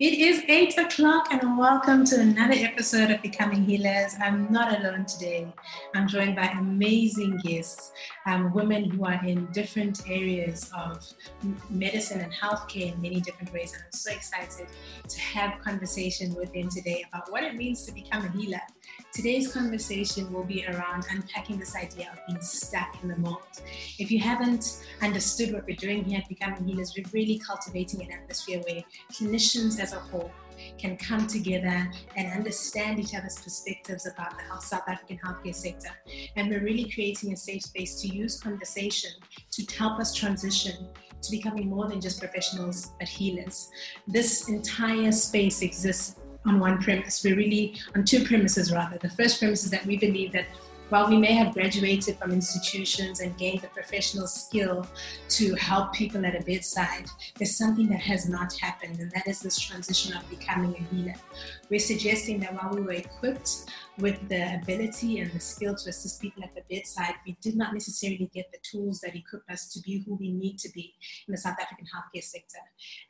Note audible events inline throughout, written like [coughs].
It is eight o'clock, and welcome to another episode of Becoming Healers. I'm not alone today. I'm joined by amazing guests, um, women who are in different areas of medicine and healthcare in many different ways. And I'm so excited to have conversation with them today about what it means to become a healer. Today's conversation will be around unpacking this idea of being stuck in the mold. If you haven't understood what we're doing here at Becoming Healers, we're really cultivating an atmosphere where clinicians as a whole can come together and understand each other's perspectives about the South African healthcare sector. And we're really creating a safe space to use conversation to help us transition to becoming more than just professionals, but healers. This entire space exists on one premise. We're really on two premises rather. The first premise is that we believe that while we may have graduated from institutions and gained the professional skill to help people at a bedside, there's something that has not happened, and that is this transition of becoming a healer. We're suggesting that while we were equipped with the ability and the skill to assist people at the bedside, we did not necessarily get the tools that equip us to be who we need to be in the South African healthcare sector.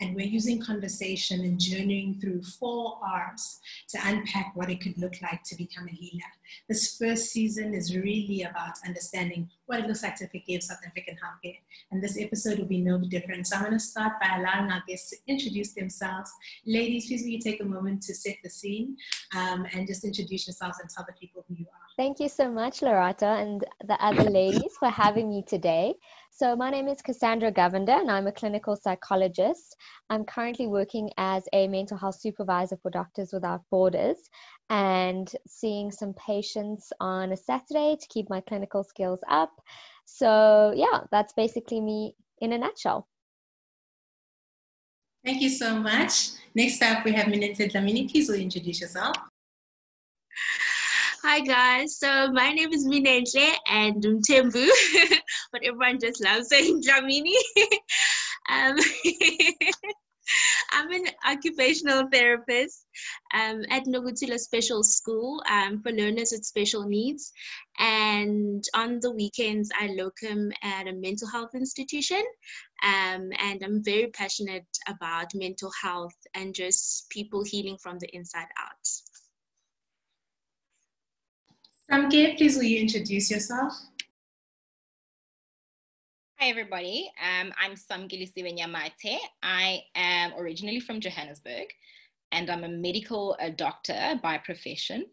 And we're using conversation and journeying through four R's to unpack what it could look like to become a healer. This first season is really about understanding what it looks like to forgive South African healthcare. And this episode will be no different. So I'm going to start by allowing our guests to introduce themselves. Ladies, please will you take a moment to set the scene um, and just introduce yourselves and tell the people who you are. Thank you so much, Lerato, and the other ladies for having me today. So, my name is Cassandra Govender, and I'm a clinical psychologist. I'm currently working as a mental health supervisor for Doctors Without Borders and seeing some patients on a Saturday to keep my clinical skills up. So, yeah, that's basically me in a nutshell. Thank you so much. Next up, we have Minentle Dlamini. Please will introduce yourself. Hi guys, so my name is Minentle and Mtembu, [laughs] but everyone just loves saying Dlamini. [laughs] um, [laughs] [laughs] I'm an occupational therapist um, at Nogutsila Special School um, for learners with special needs. And on the weekends, I locum at a mental health institution. Um, and I'm very passionate about mental health and just people healing from the inside out. Samke, please will you introduce yourself? Hi, everybody. Um, I'm Samkelisiwe Nyamate. I am originally from Johannesburg and I'm a medical uh, doctor by profession.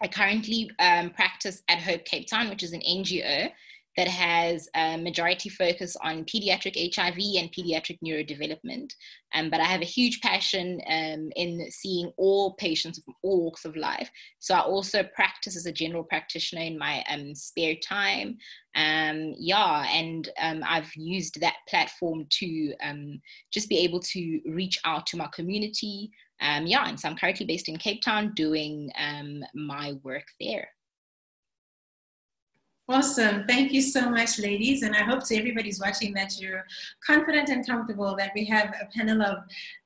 I currently um, practice at Hope Cape Town, which is an NGO that has a majority focus on pediatric HIV and pediatric neurodevelopment. Um, but I have a huge passion um, in seeing all patients from all walks of life. So I also practice as a general practitioner in my um, spare time. Um, yeah, and um, I've used that platform to um, just be able to reach out to my community. yeah, and so I'm currently based in Cape Town doing my work there. Awesome. Thank you so much, ladies. And I hope to everybody's watching that you're confident and comfortable that we have a panel of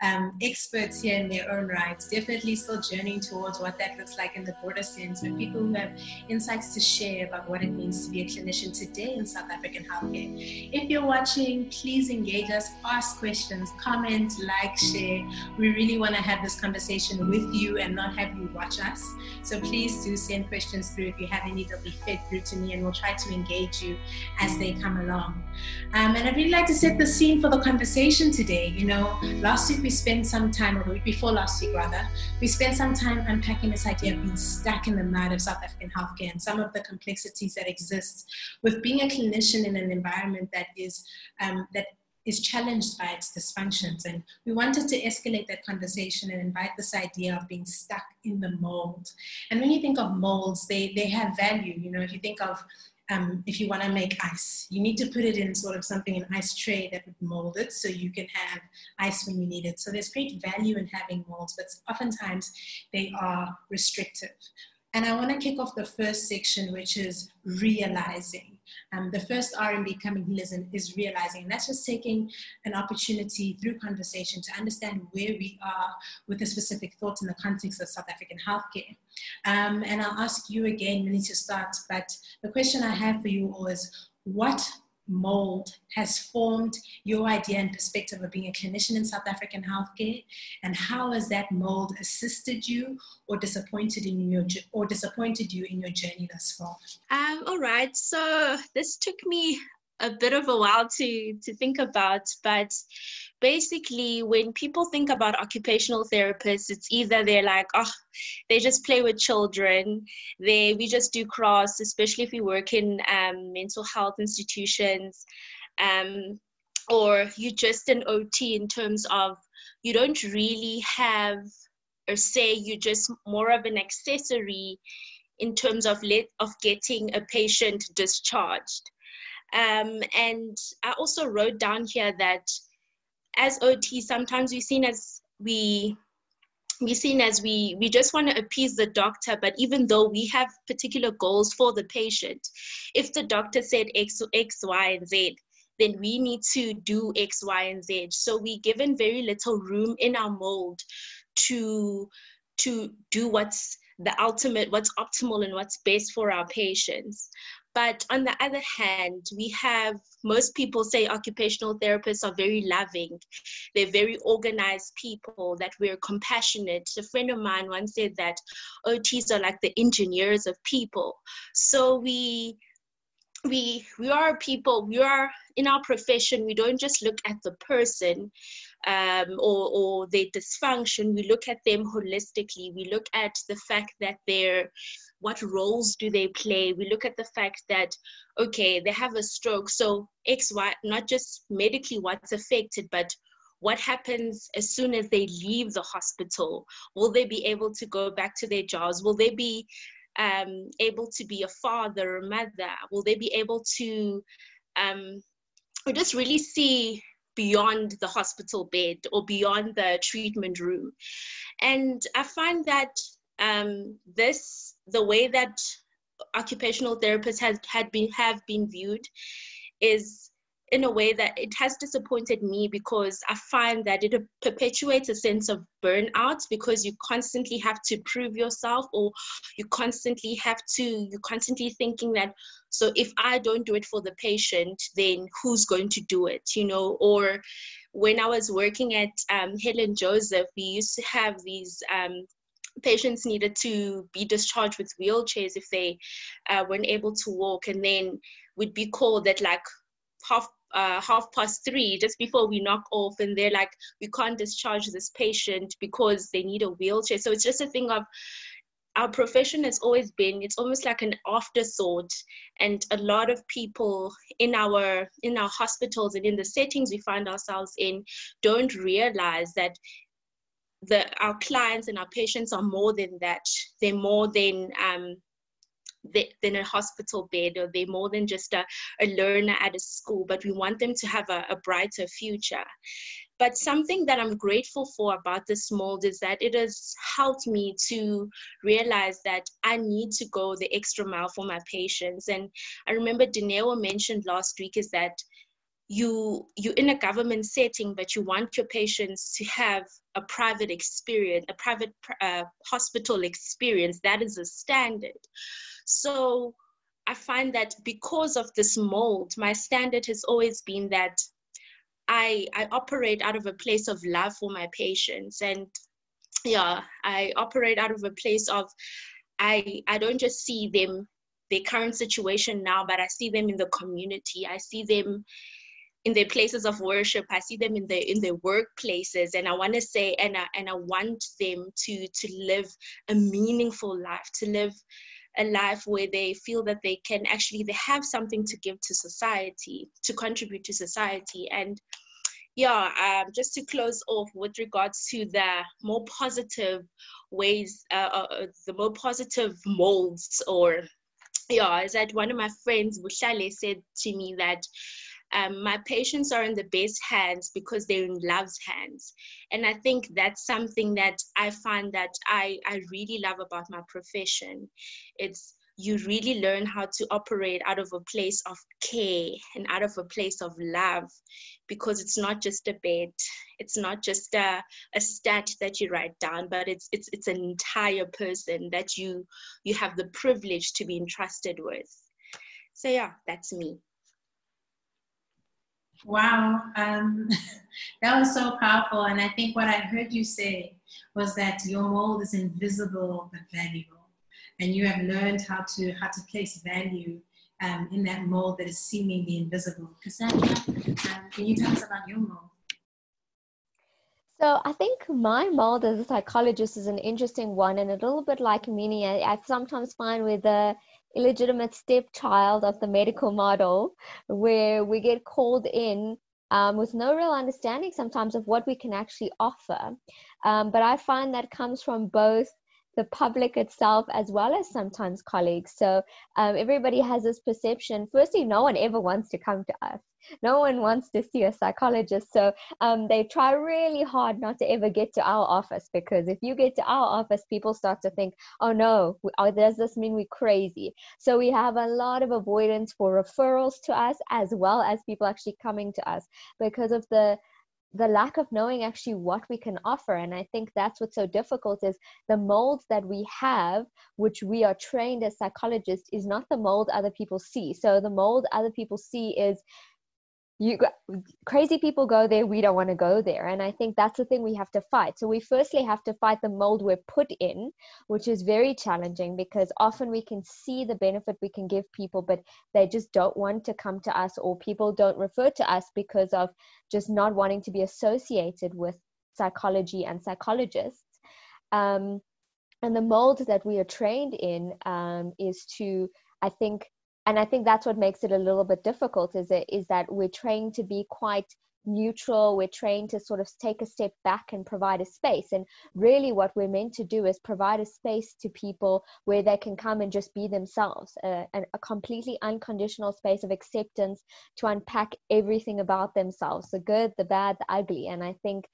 um, experts here in their own right. Definitely still journeying towards what that looks like in the broader sense, but people who have insights to share about what it means to be a clinician today in South African healthcare. If you're watching, please engage us, ask questions, comment, like, share. We really want to have this conversation with you and not have you watch us. So please do send questions through. If you have any, they'll be fed through to me and we'll try to engage you as they come along. Um, and I'd really like to set the scene for the conversation today. You know, last week we spent some time, or the week before last week rather, we spent some time unpacking this idea of being stuck in the mud of South African healthcare and some of the complexities that exist with being a clinician in an environment that is um, that is challenged by its dysfunctions. And we wanted to escalate that conversation and invite this idea of being stuck in the mold. And when you think of molds, they, they have value. You know, if you think of um, if you want to make ice, you need to put it in sort of something, an ice tray that would mold it so you can have ice when you need it. So there's great value in having molds, but oftentimes they are restrictive. And I want to kick off the first section, which is realizing. Um, the first R in becoming healers is realizing, and that's just taking an opportunity through conversation to understand where we are with a specific thought in the context of South African healthcare. Um, and I'll ask you again, we need to start, but the question I have for you all is what mold has formed your idea and perspective of being a clinician in South African healthcare, and how has that mold assisted you or disappointed in your or disappointed you in your journey thus far? Um, all right, so this took me a bit of a while to to think about but basically when people think about occupational therapists it's either they're like oh they just play with children they we just do cross especially if we work in um, mental health institutions um, or you're just an ot in terms of you don't really have or say you're just more of an accessory in terms of let of getting a patient discharged. Um, and I also wrote down here that as OT, sometimes we're seen as we we seen as we we just want to appease the doctor but even though we have particular goals for the patient if the doctor said x x y and z then we need to do x y and z. So we're given very little room in our mold to to do what's the ultimate what's optimal and what's best for our patients but on the other hand, we have most people say occupational therapists are very loving. They're very organized people, that we're compassionate. A friend of mine once said that OTs are like the engineers of people. So we we we are people we are in our profession we don't just look at the person um, or, or their dysfunction we look at them holistically. We look at the fact that they're what roles do they play? We look at the fact that okay they have a stroke so x y not just medically what's affected but what happens as soon as they leave the hospital? Will they be able to go back to their jobs? Will they be um, able to be a father or mother? Will they be able to um, just really see beyond the hospital bed or beyond the treatment room. And i find that um, this the way that occupational therapists has had been have been viewed is in a way that it has disappointed me because I find that it perpetuates a sense of burnout because you constantly have to prove yourself or you constantly have to, you're constantly thinking that, so if I don't do it for the patient, then who's going to do it, you know? Or when I was working at um, Helen Joseph, we used to have these um, patients needed to be discharged with wheelchairs if they uh, weren't able to walk and then we'd be called at like half uh, half past three just before we knock off and they're like we can't discharge this patient because they need a wheelchair so it's just a thing of our profession has always been it's almost like an afterthought and a lot of people in our in our hospitals and in the settings we find ourselves in don't realize that the our clients and our patients are more than that. They're more than um, than a hospital bed or they're more than just a, a learner at a school, but we want them to have a, a brighter future. But something that I'm grateful for about this mold is that it has helped me to realize that I need to go the extra mile for my patients. And I remember Dineo mentioned last week is that you you're in a government setting but you want your patients to have a private experience a private uh, hospital experience. That is a standard. So i find that because of this mold my standard has always been that i i operate out of a place of love for my patients. And yeah i operate out of a place of i i don't just see them their current situation now but i see them in the community. I see them in their places of worship i see them in their in their workplaces and i want to say and I, and I want them to to live a meaningful life to live a life where they feel that they can actually they have something to give to society to contribute to society. And yeah um, just to close off with regards to the more positive ways uh, uh, uh the more positive molds or yeah is that one of my friends Bushale said to me that um, my patients are in the best hands because they're in love's hands. And i think that's something that i find that i i really love about my profession. It's you really learn how to operate out of a place of care and out of a place of love because it's not just a bed it's not just a, a stat that you write down but it's it's it's an entire person that you you have the privilege to be entrusted with. So yeah that's me Wow, um, [laughs] that was so powerful. And I think what I heard you say was that your mold is invisible but valuable, and you have learned how to how to place value um, in that mold that is seemingly invisible. Cassandra, um, can you tell us about your mold? So I think my mold as a psychologist is an interesting one, and a little bit like Minnie, I, I sometimes find with the illegitimate stepchild of the medical model, where we get called in um, with no real understanding sometimes of what we can actually offer. Um, but I find that comes from both the public itself as well as sometimes colleagues. So um, everybody has this perception. Firstly, no one ever wants to come to us. No one wants to see a psychologist. So um, they try really hard not to ever get to our office because if you get to our office, people start to think, oh no, oh, does this mean we're crazy? So we have a lot of avoidance for referrals to us as well as people actually coming to us because of the the lack of knowing actually what we can offer. And i think that's what's so difficult is the molds that we have which we are trained as psychologists is not the mold other people see. So the mold other people see is you crazy people go there we don't want to go there. And i think that's the thing we have to fight. So we firstly have to fight the mold we're put in which is very challenging because often we can see the benefit we can give people but they just don't want to come to us or people don't refer to us because of just not wanting to be associated with psychology and psychologists. Um, and the mold that we are trained in um, is to i think and i think that's what makes it a little bit difficult is it is that we're trained to be quite neutral. We're trained to sort of take a step back and provide a space. And really what we're meant to do is provide a space to people where they can come and just be themselves a, a completely unconditional space of acceptance to unpack everything about themselves the good the bad the ugly. And i think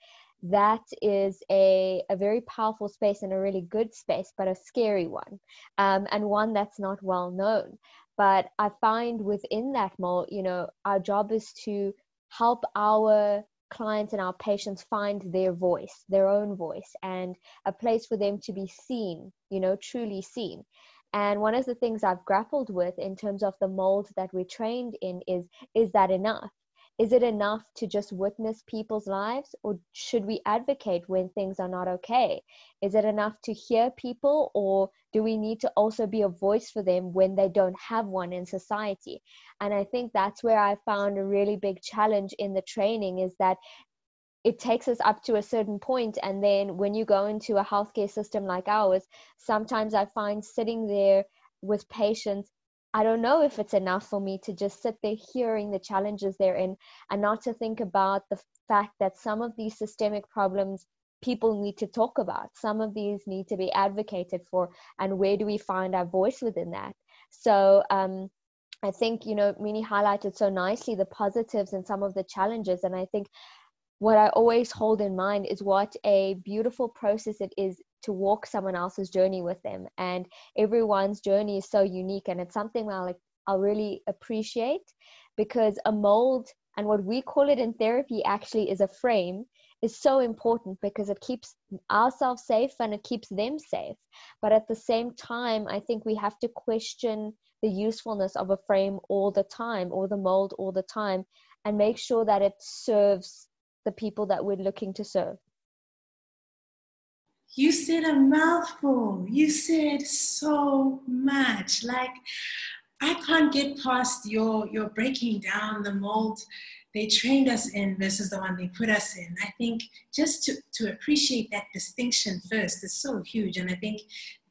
that is a, a very powerful space and a really good space, but a scary one, um, and one that's not well known. But I find within that mold, you know, our job is to help our clients and our patients find their voice, their own voice, and a place for them to be seen, you know, truly seen. And one of the things I've grappled with in terms of the mold that we're trained in is is that enough? Is it enough to just witness people's lives or should we advocate when things are not okay? Is it enough to hear people or do we need to also be a voice for them when they don't have one in society? And i think that's where i found a really big challenge in the training is that it takes us up to a certain point and then when you go into a healthcare system like ours sometimes i find sitting there with patients I don't know if it's enough for me to just sit there hearing the challenges they're in and not to think about the fact that some of these systemic problems people need to talk about. Some of these need to be advocated for, and where do we find our voice within that? So, um, I think, you know, Minnie highlighted so nicely the positives and some of the challenges. And I think what I always hold in mind is what a beautiful process it is to walk someone else's journey with them. And everyone's journey is so unique. And it's something I'll, like, I'll really appreciate because a mold and what we call it in therapy actually is a frame is so important because it keeps ourselves safe and it keeps them safe. But at the same time, I think we have to question the usefulness of a frame all the time or the mold all the time and make sure that it serves the people that we're looking to serve. You said a mouthful. You said so much. Like, I can't get past your your breaking down the mold they trained us in versus the one they put us in. I think just to, to appreciate that distinction first is so huge. And I think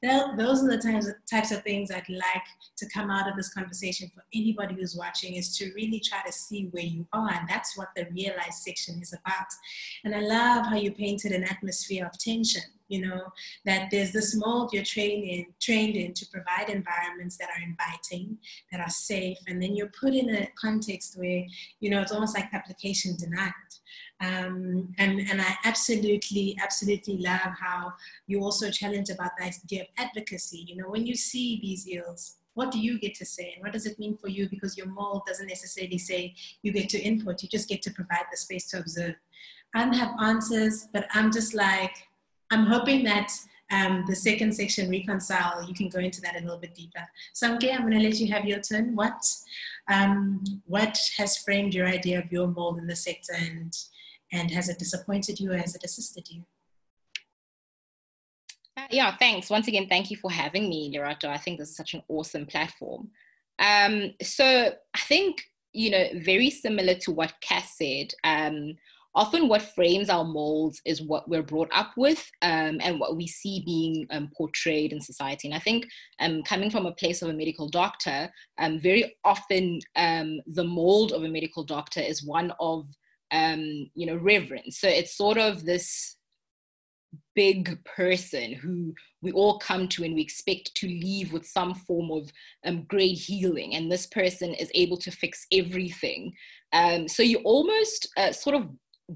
those are the times, types of things I'd like to come out of this conversation for anybody who's watching is to really try to see where you are. And that's what the realize section is about. And I love how you painted an atmosphere of tension you know that there's this mold you're trained in trained in to provide environments that are inviting that are safe and then you're put in a context where you know it's almost like application denied um, and, and I absolutely, absolutely love how you also challenge about the idea of advocacy. You know, when you see these ills, what do you get to say and what does it mean for you? Because your mold doesn't necessarily say you get to input, you just get to provide the space to observe. I don't have answers, but I'm just like, I'm hoping that um, the second section, reconcile, you can go into that a little bit deeper. Samke, I'm going to let you have your turn. What Um, what has framed your idea of your mold in the sector and, and has it disappointed you or has it assisted you? Uh, yeah, thanks. Once again, thank you for having me, Lerato. I think this is such an awesome platform. Um, so I think, you know, very similar to what Cass said, um, often what frames our molds is what we're brought up with um, and what we see being um, portrayed in society. And I think um, coming from a place of a medical doctor, um, very often um, the mold of a medical doctor is one of, um, you know, reverence. So it's sort of this big person who we all come to and we expect to leave with some form of um, great healing and this person is able to fix everything um, so you almost uh, sort of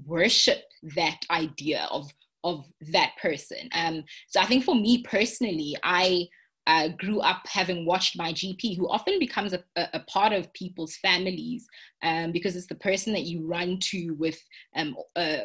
worship that idea of of that person. Um, so I think for me personally, I uh, grew up having watched my GP, who often becomes a, a part of people's families um, because it's the person that you run to with um, uh,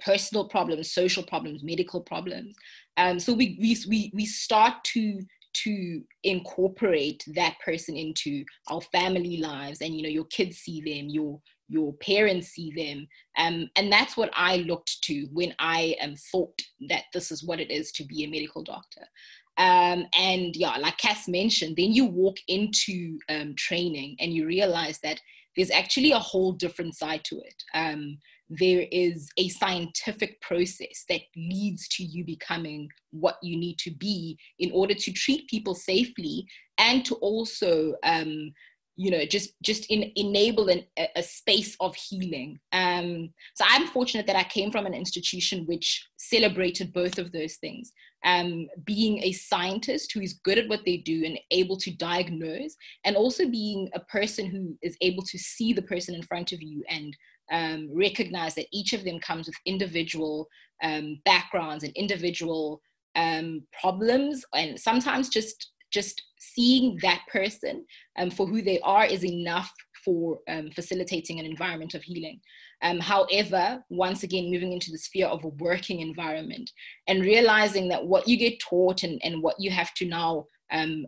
personal problems, social problems, medical problems. Um, so we, we, we, start to to incorporate that person into our family lives and you know your kids see them your your parents see them. Um, and that's what I looked to when I um, thought that this is what it is to be a medical doctor. Um, and yeah, like Cass mentioned, then you walk into um, training and you realize that there's actually a whole different side to it. Um, there is a scientific process that leads to you becoming what you need to be in order to treat people safely and to also um, you know just just in, enable an, a, space of healing. Um, so i'm fortunate that i came from an institution which celebrated both of those things. Um, being a scientist who is good at what they do and able to diagnose and also being a person who is able to see the person in front of you and um, recognize that each of them comes with individual um, backgrounds and individual um, problems and sometimes just just seeing that person um, for who they are is enough for um, facilitating an environment of healing. Um, however, once again, moving into the sphere of a working environment and realizing that what you get taught and, and what you have to now um,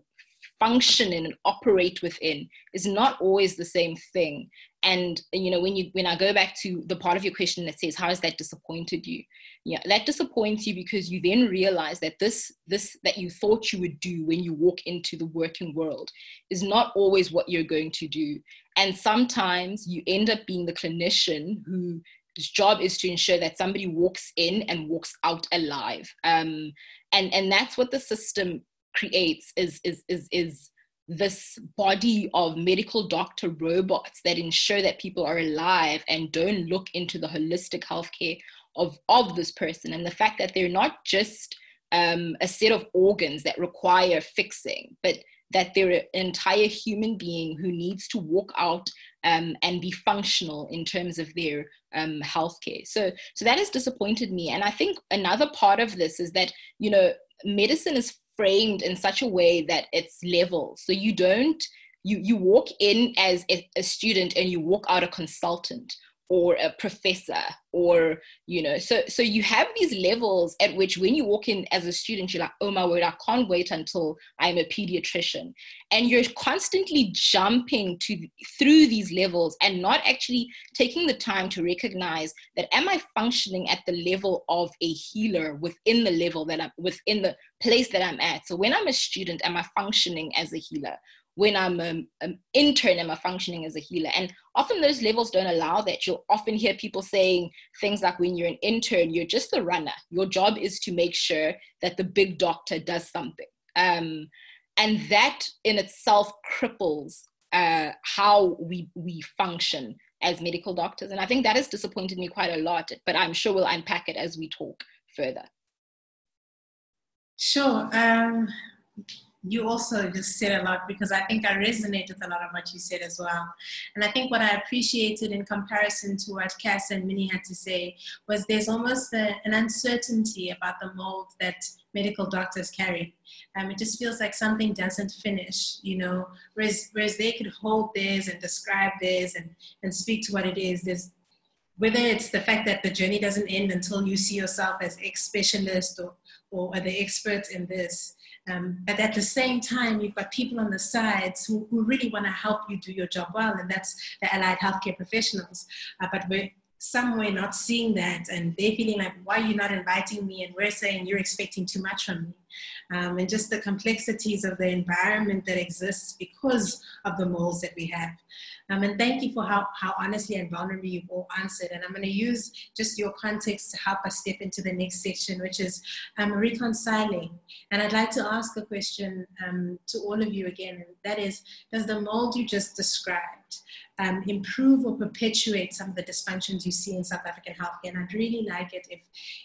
function in and operate within is not always the same thing and you know when you when i go back to the part of your question that says how has that disappointed you? Yeah that disappoints you because you then realize that this this that you thought you would do when you walk into the working world is not always what you're going to do. And sometimes you end up being the clinician who job is to ensure that somebody walks in and walks out alive. Um, and and that's what the system creates is is is is this body of medical doctor robots that ensure that people are alive and don't look into the holistic healthcare of of this person and the fact that they're not just um, a set of organs that require fixing but that they're an entire human being who needs to walk out um, and be functional in terms of their um, healthcare. So, so that has disappointed me. And I think another part of this is that you know medicine is framed in such a way that it's level. So you don't, you, you walk in as a, student and you walk out a consultant or a professor or you know so so you have these levels at which when you walk in as a student you're like oh my word i can't wait until i'm a pediatrician. And you're constantly jumping to through these levels and not actually taking the time to recognize that am i functioning at the level of a healer within the level that i'm within the place that i'm at? So when i'm a student am i functioning as a healer when I'm an intern, am I functioning as a healer? And often those levels don't allow that. You'll often hear people saying things like, when you're an intern, you're just the runner. Your job is to make sure that the big doctor does something. Um, and that in itself cripples uh, how we, we function as medical doctors. And I think that has disappointed me quite a lot, but I'm sure we'll unpack it as we talk further. Sure. Um, you also just said a lot because I think I resonate with a lot of what you said as well. And I think what I appreciated in comparison to what Cass and Minnie had to say was there's almost a, an uncertainty about the mold that medical doctors carry. Um, it just feels like something doesn't finish, you know, whereas, whereas they could hold theirs and describe theirs and, and speak to what it is. There's, whether it's the fact that the journey doesn't end until you see yourself as ex specialist or or the experts in this. Um, but at the same time, you've got people on the sides who, who really want to help you do your job well, and that's the allied healthcare professionals. Uh, but we're somewhere not seeing that, and they're feeling like, why are you not inviting me? And we're saying you're expecting too much from me. Um, and just the complexities of the environment that exists because of the molds that we have. Um, and thank you for how, how honestly and vulnerably you've all answered. And I'm going to use just your context to help us step into the next section, which is um, reconciling. And I'd like to ask a question um, to all of you again, and that is, does the mold you just described um, improve or perpetuate some of the dysfunctions you see in South African healthcare? And I'd really like it if,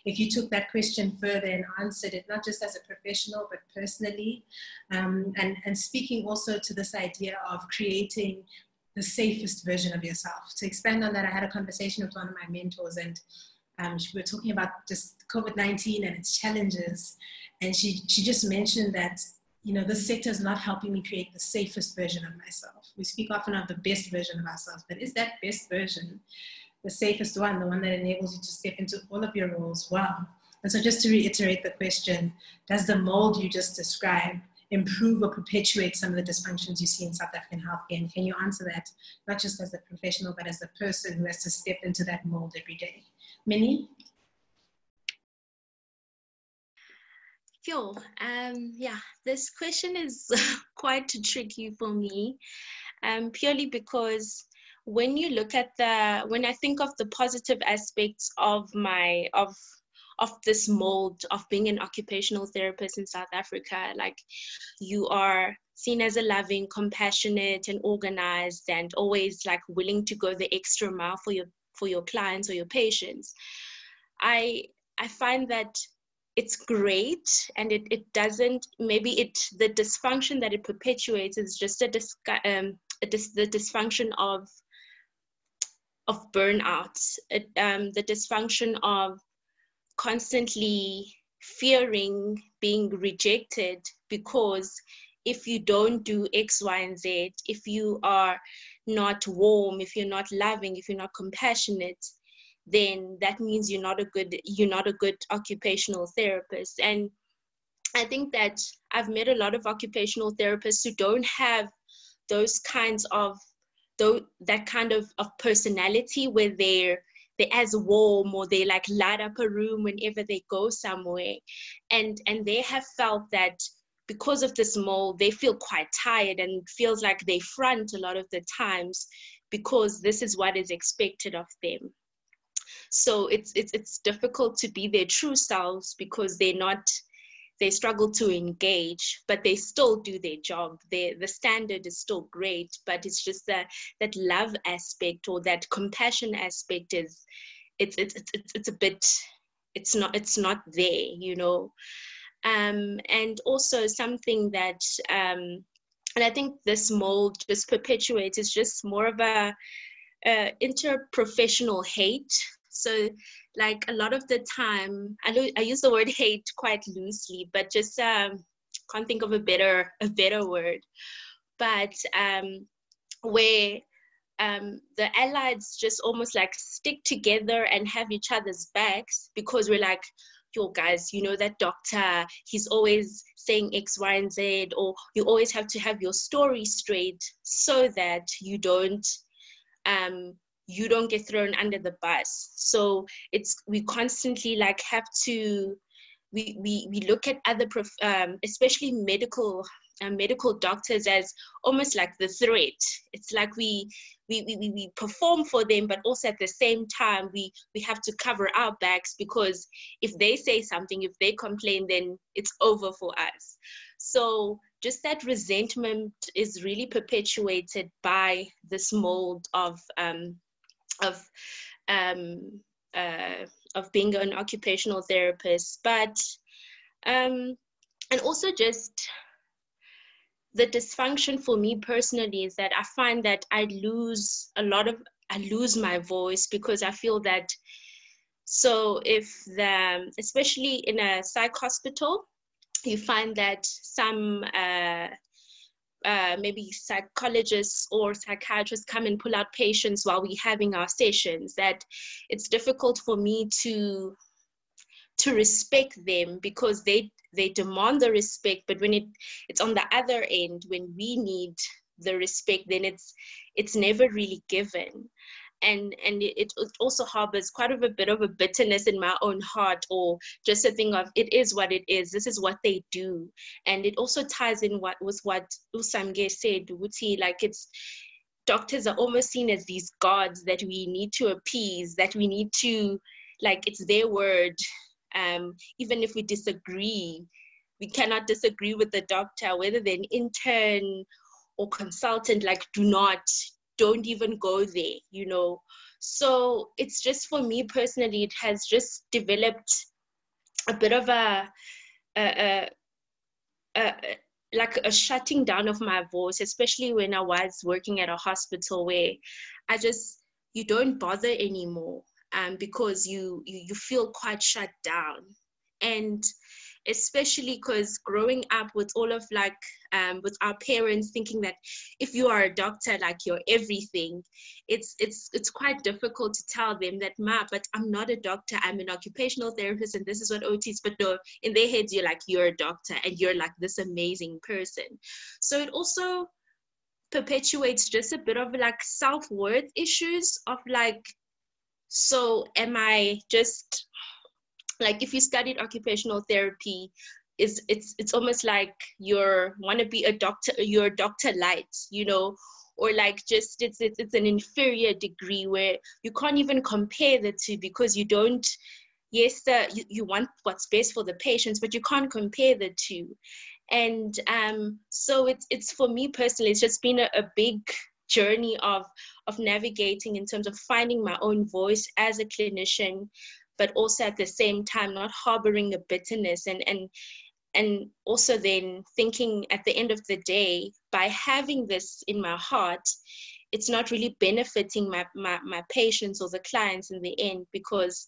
if you took that question further and answered it, not just as a professional, but personally, um, and, and speaking also to this idea of creating the safest version of yourself. To expand on that, I had a conversation with one of my mentors, and um, we were talking about just COVID 19 and its challenges. And she, she just mentioned that, you know, this sector is not helping me create the safest version of myself. We speak often of the best version of ourselves, but is that best version the safest one, the one that enables you to step into all of your roles well? And so, just to reiterate the question, does the mold you just described improve or perpetuate some of the dysfunctions you see in South African healthcare? And can you answer that, not just as a professional, but as a person who has to step into that mold every day? Minnie? Yo, um, yeah, this question is [laughs] quite tricky for me, um, purely because when you look at the, when I think of the positive aspects of my, of of this mold of being an occupational therapist in South Africa. Like you are seen as a loving, compassionate, and organized, and always like willing to go the extra mile for your for your clients or your patients. I I find that it's great and it, it doesn't maybe it the dysfunction that it perpetuates is just a, dis, um, a dis, the dysfunction of of burnout it, um, the dysfunction of constantly fearing being rejected because if you don't do X, Y, and Z, if you are not warm, if you're not loving, if you're not compassionate, then that means you're not a good you're not a good occupational therapist. And I think that I've met a lot of occupational therapists who don't have those kinds of though that kind of, of personality where they're they're as warm or they like light up a room whenever they go somewhere. And and they have felt that because of this mold they feel quite tired and feels like they front a lot of the times because this is what is expected of them. So it's it's it's difficult to be their true selves because they're not they struggle to engage, but they still do their job. They, the standard is still great, but it's just that that love aspect or that compassion aspect is it's it's it's, it's a bit it's not it's not there, you know. Um, and also something that um, and I think this mold just perpetuates is just more of a uh, interprofessional hate. So like a lot of the time i, lo- I use the word [laughs] hate quite loosely but just um, can't think of a better a better word. But um, where um, the allies just almost like stick together and have each other's backs because we're like yo guys you know that doctor he's always saying x y and z or you always have to have your story straight so that you don't um, you don't get thrown under the bus. So it's we constantly like have to we we, we look at other prof, um, especially medical uh, medical doctors as almost like the threat. It's like we we, we we perform for them but also at the same time we we have to cover our backs because if they say something if they complain then it's over for us. So just that resentment is really perpetuated by this mold of um, of um, uh, of being an occupational therapist, but um, and also just the dysfunction for me personally is that I find that I lose a lot of I lose my voice because I feel that so if the especially in a psych hospital you find that some uh, uh, maybe psychologists or psychiatrists come and pull out patients while we're having our sessions that it's difficult for me to to respect them because they they demand the respect but when it it's on the other end when we need the respect then it's it's never really given and and it, also harbors quite of a bit of a bitterness in my own heart or just a thing of it is what it is. This is what they do. And it also ties in what with what usamge said Wuti, like it's doctors are almost seen as these gods that we need to appease that we need to like it's their word. Um, even if we disagree we cannot disagree with the doctor whether they're an intern or consultant like do not don't even go there you know. So it's just for me personally it has just developed a bit of a, a, a, a like a shutting down of my voice especially when i was working at a hospital where i just you don't bother anymore um, because you, you you feel quite shut down. And especially because growing up with all of like um, with our parents thinking that if you are a doctor like you're everything it's it's it's quite difficult to tell them that ma but i'm not a doctor. I'm an occupational therapist and this is what ot is but no in their heads you're like you're a doctor and you're like this amazing person. So it also perpetuates just a bit of like self-worth issues of like so am i just like if you studied occupational therapy is it's it's almost like you're want to be a doctor you're doctor light you know? Or like just it's, it's it's an inferior degree where you can't even compare the two because you don't yes you, you want what's best for the patients but you can't compare the two. And um so it's it's for me personally it's just been a, a big journey of of navigating in terms of finding my own voice as a clinician but also at the same time not harboring a bitterness and and and also then thinking at the end of the day by having this in my heart it's not really benefiting my, my, my patients or the clients in the end because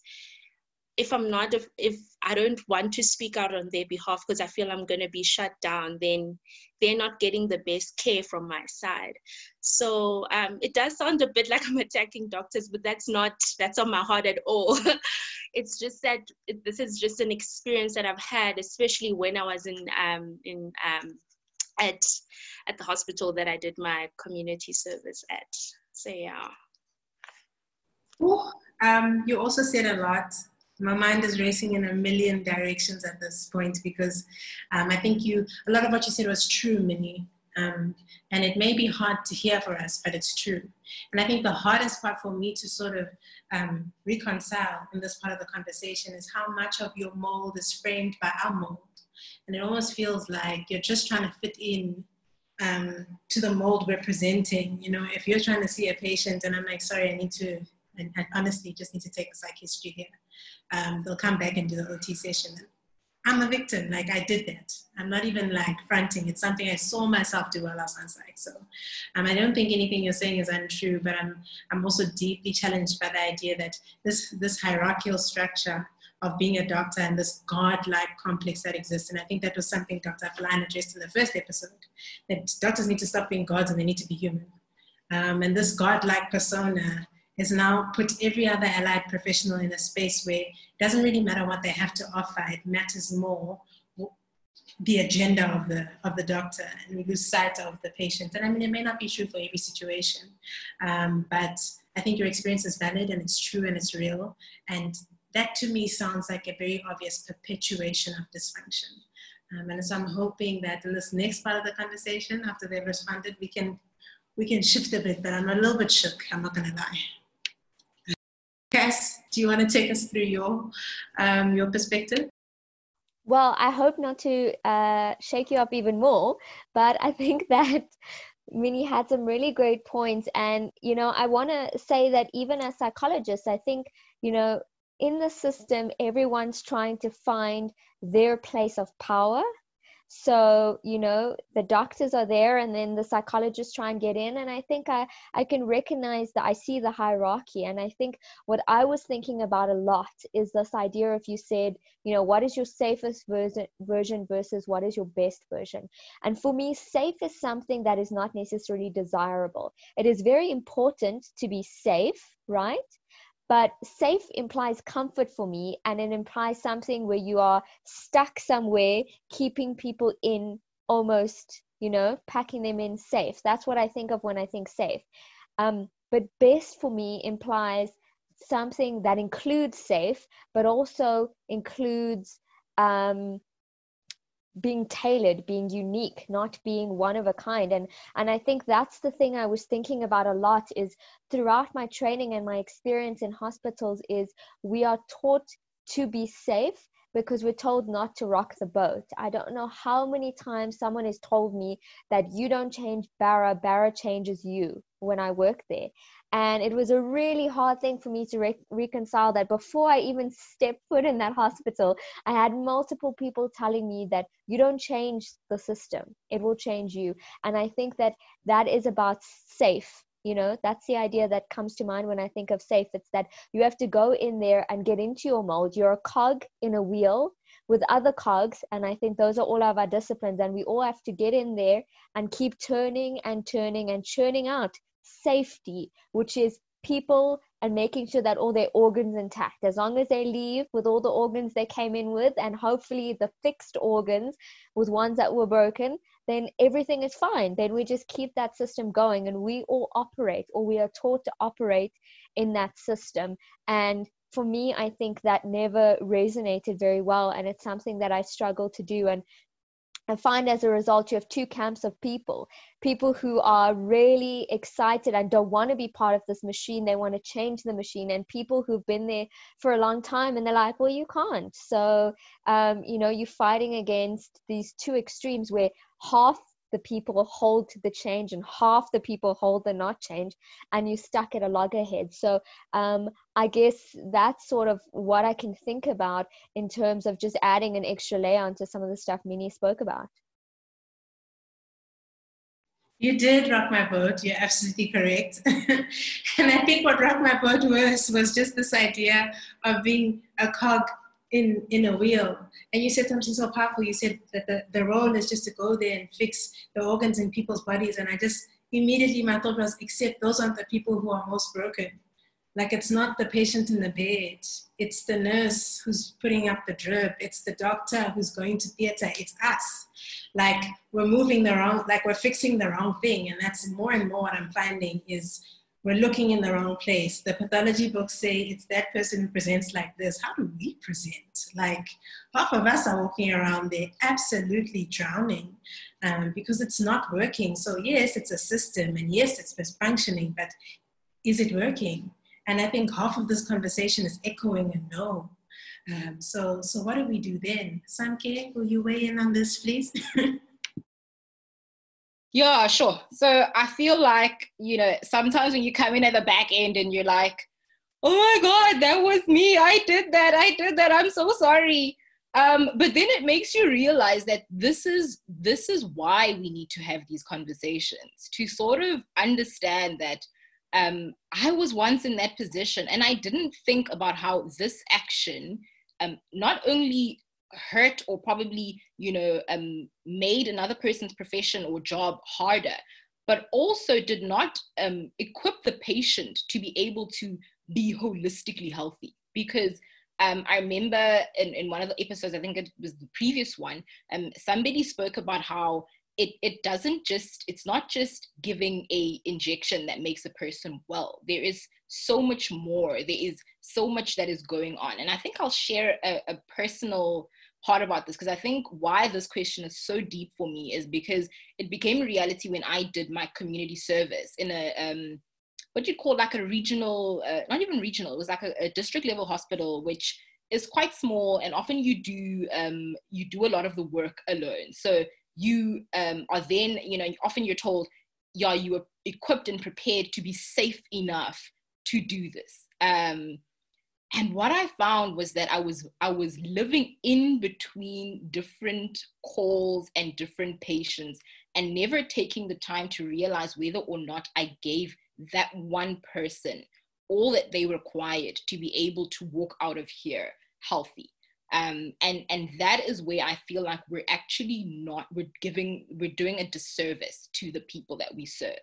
if I'm not, if, if I don't want to speak out on their behalf because I feel I'm going to be shut down, then they're not getting the best care from my side. So um, it does sound a bit [laughs] like I'm attacking doctors, but that's not, that's on my heart at all. [laughs] it's just that it, this is just an experience that I've had, especially when I was in, um, in, um, at, at the hospital that I did my community service at. So yeah. Ooh, um, you also said a lot my mind is racing in a million directions at this point because um, I think you, a lot of what you said was true, Minnie. Um, and it may be hard to hear for us, but it's true. And I think the hardest part for me to sort of um, reconcile in this part of the conversation is how much of your mold is framed by our mold. And it almost feels like you're just trying to fit in um, to the mold we're presenting. You know, if you're trying to see a patient and I'm like, sorry, I need to, and honestly just need to take a psych history here um, they'll come back and do the OT session. I'm a victim, like I did that. I'm not even like fronting. It's something I saw myself do while I was on site. So um, I don't think anything you're saying is untrue, but I'm, I'm also deeply challenged by the idea that this, this hierarchical structure of being a doctor and this God-like complex that exists. And I think that was something Dr. Feline addressed in the first episode, that doctors need to stop being gods and they need to be human. Um, and this God-like persona has now put every other allied professional in a space where it doesn't really matter what they have to offer, it matters more the agenda of the of the doctor and we lose sight of the patient. And i mean it may not be true for every situation um, but i think your experience is valid and it's true and it's real. And that to me sounds like a very obvious perpetuation of dysfunction. Um, and so i'm hoping that in this next part of the conversation after they've responded we can we can shift a bit but i'm a little bit shook i'm not going to lie Cass, do you want to take us through your um, your perspective? Well, I hope not to uh, shake you up even more, but I think [laughs] that Minnie had some really great points. And, you know, I want to say that even as psychologists, I think, you know, in the system, everyone's trying to find their place of power so you know the doctors are there and then the psychologists try and get in. And i think i i can recognize that i see the hierarchy. And i think what i was thinking about a lot is this idea if you said you know what is your safest version version versus what is your best version? And for me safe is something that is not necessarily desirable. It is very important to be safe right but safe implies comfort for me and it implies something where you are stuck somewhere keeping people in almost you know packing them in safe. That's what i think of when i think safe. Um, but best for me implies something that includes safe but also includes um, being tailored being unique not being one of a kind. And and i think that's the thing i was thinking about a lot is throughout my training and my experience in hospitals is we are taught to be safe because we're told not to rock the boat. I don't know how many times someone has told me that you don't change Bara, Bara changes you when I work there. And it was a really hard thing for me to re- reconcile that before I even stepped foot in that hospital, I had multiple people telling me that you don't change the system, it will change you. And I think that that is about safe you know that's the idea that comes to mind when i think of safe. It's that you have to go in there and get into your mold. You're a cog in a wheel with other cogs and i think those are all of our disciplines and we all have to get in there and keep turning and turning and churning out safety which is people and making sure that all their organs intact. As long as they leave with all the organs they came in with and hopefully the fixed organs with ones that were broken then everything is fine then we just keep that system going and we all operate or we are taught to operate in that system and for me i think that never resonated very well and it's something that i struggle to do and I find as a result, you have two camps of people people who are really excited and don't want to be part of this machine. They want to change the machine, and people who've been there for a long time and they're like, well, you can't. So, um, you know, you're fighting against these two extremes where half the people hold to the change and half the people hold the not change and you're stuck at a loggerhead so um, i guess that's sort of what i can think about in terms of just adding an extra layer onto some of the stuff minnie spoke about you did rock my boat. You're absolutely correct. [laughs] and I think what rock my boat was was just this idea of being a cog in in a wheel. And you said something so powerful. You said that the, the role is just to go there and fix the organs in people's bodies. And i just immediately my thought was except those aren't the people who are most broken. Like it's not the patient in the bed. It's the nurse who's putting up the drip. It's the doctor who's going to theater. It's us. Like we're moving the wrong like we're fixing the wrong thing. And that's more and more what i'm finding is we're looking in the wrong place. The pathology books say it's that person who presents like this. How do we present? Like half of us are walking around there absolutely drowning um, because it's not working. So, yes, it's a system and yes, it's functioning, but is it working? And I think half of this conversation is echoing a no. Um, so, so what do we do then? Samke, will you weigh in on this, please? [laughs] Yeah, sure. So I feel like, you know, sometimes when you come in at the back end and you're like, oh my God, that was me. I did that. I did that. I'm so sorry. Um, but then it makes you realize that this is this is why we need to have these conversations to sort of understand that um, I was once in that position and I didn't think about how this action um, not only hurt or probably you know um, made another person's profession or job harder but also did not um, equip the patient to be able to be holistically healthy because um, I remember in, in one of the episodes, I think it was the previous one, um, somebody spoke about how it, it doesn't just, it's not just giving a injection that makes a person well. There is so much more. There is so much that is going on. And I think I'll share a, a personal part about this because I think why this question is so deep for me is because it became a reality when I did my community service in a um, what you call like a regional, uh, not even regional, it was like a, a, district level hospital, which is quite small, and often you do um, you do a lot of the work alone. So you um, are then, you know, often you're told, yeah, you are equipped and prepared to be safe enough to do this. Um, and what i found was that i was i was living in between different calls and different patients and never taking the time to realize whether or not i gave that one person all that they required to be able to walk out of here healthy. Um, and and that is where i feel like we're actually not we're giving we're doing a disservice to the people that we serve.